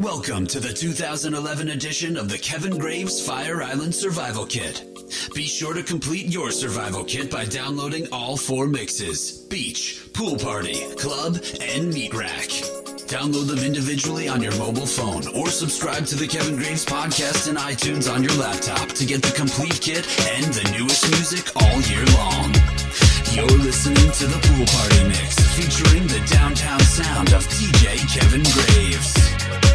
Welcome to the 2011 edition of the Kevin Graves Fire Island Survival Kit. Be sure to complete your survival kit by downloading all four mixes beach, pool party, club, and meat rack. Download them individually on your mobile phone or subscribe to the Kevin Graves podcast in iTunes on your laptop to get the complete kit and the newest music all year long. You're listening to the Pool Party Mix featuring the downtown sound of DJ Kevin Graves.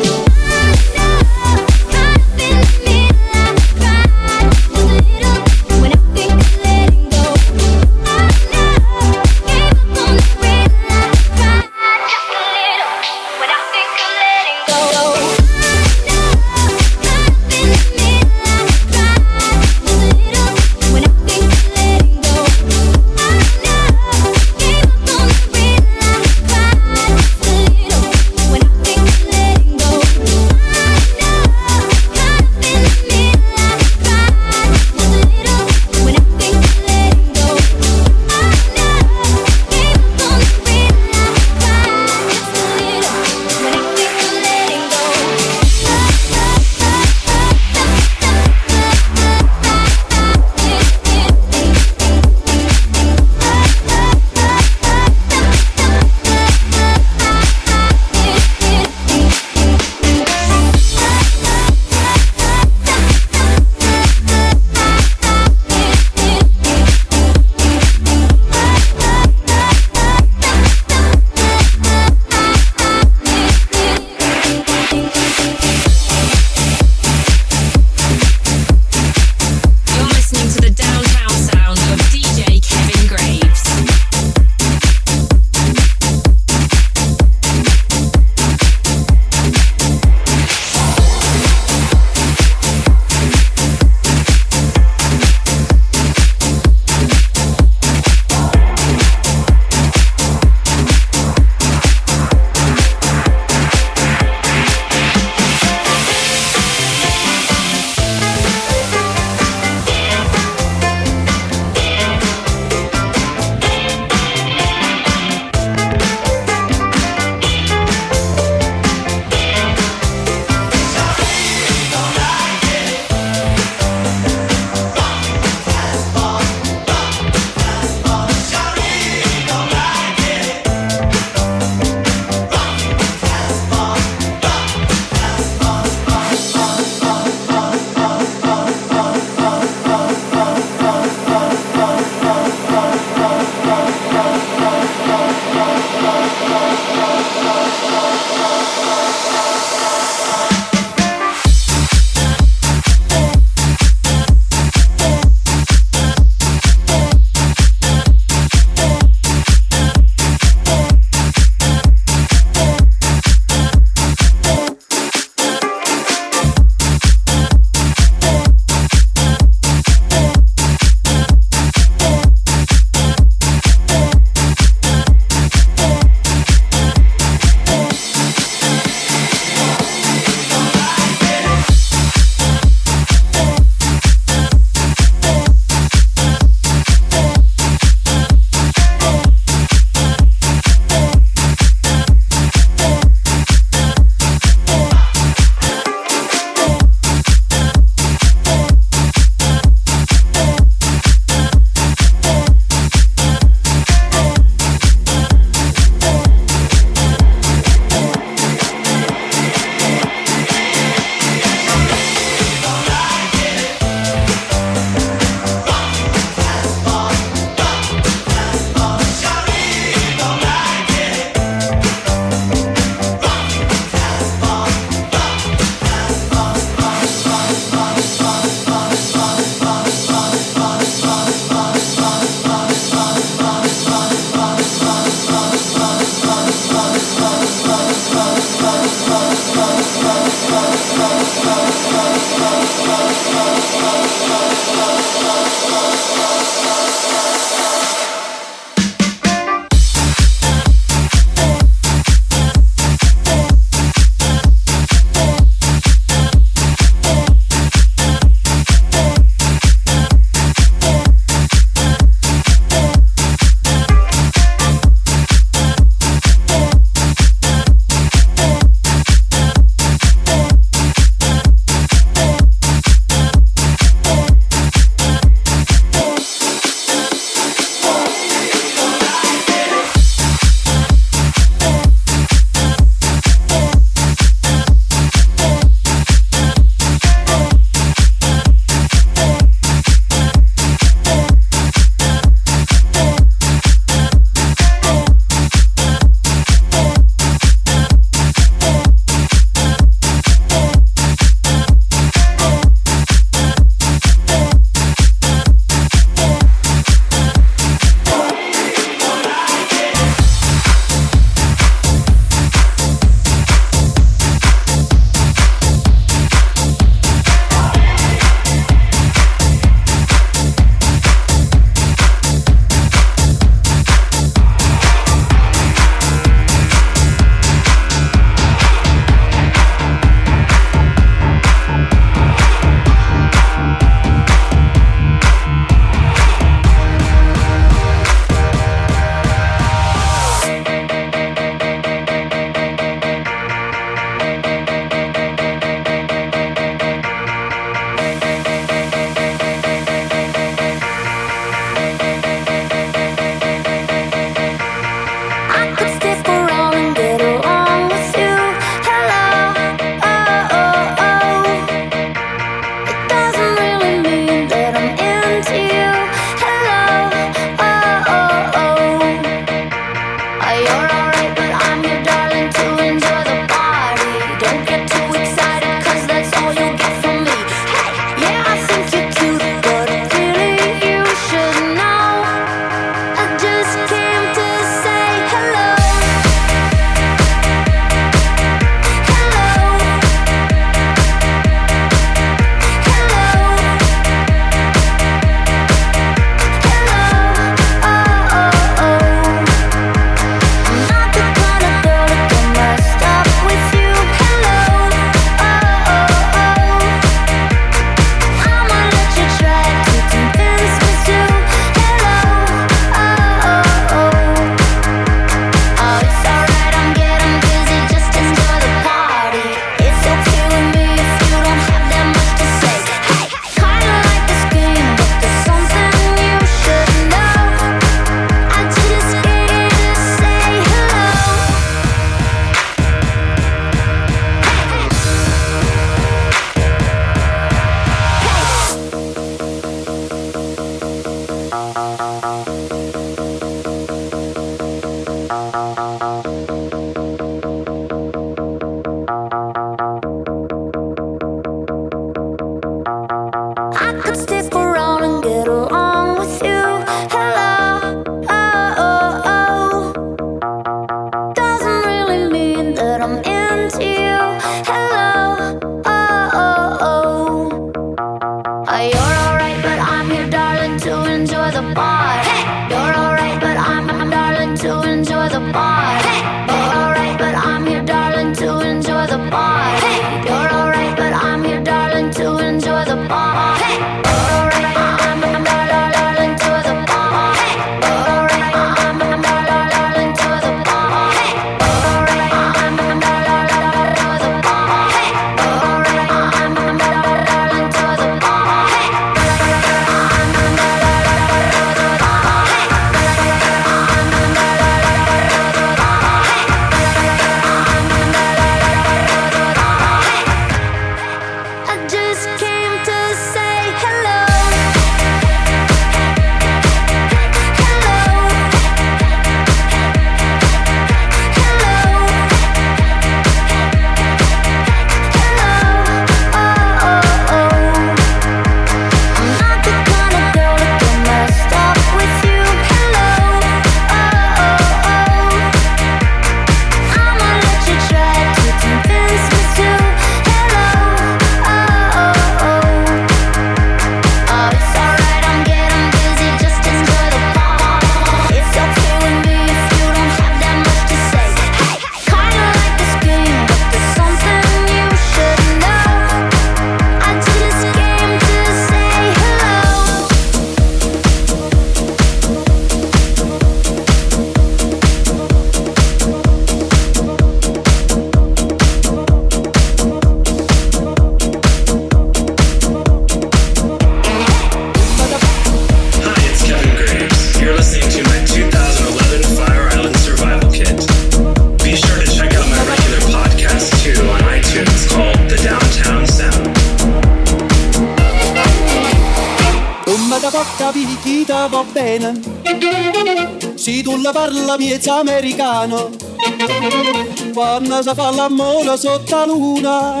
Fa l'amore sotto la luna.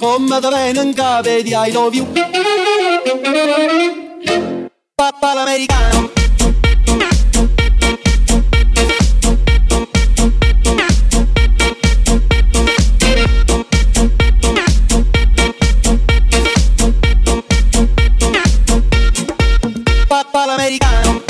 Come da bene in capo di I love you. Papà l'americano. Americano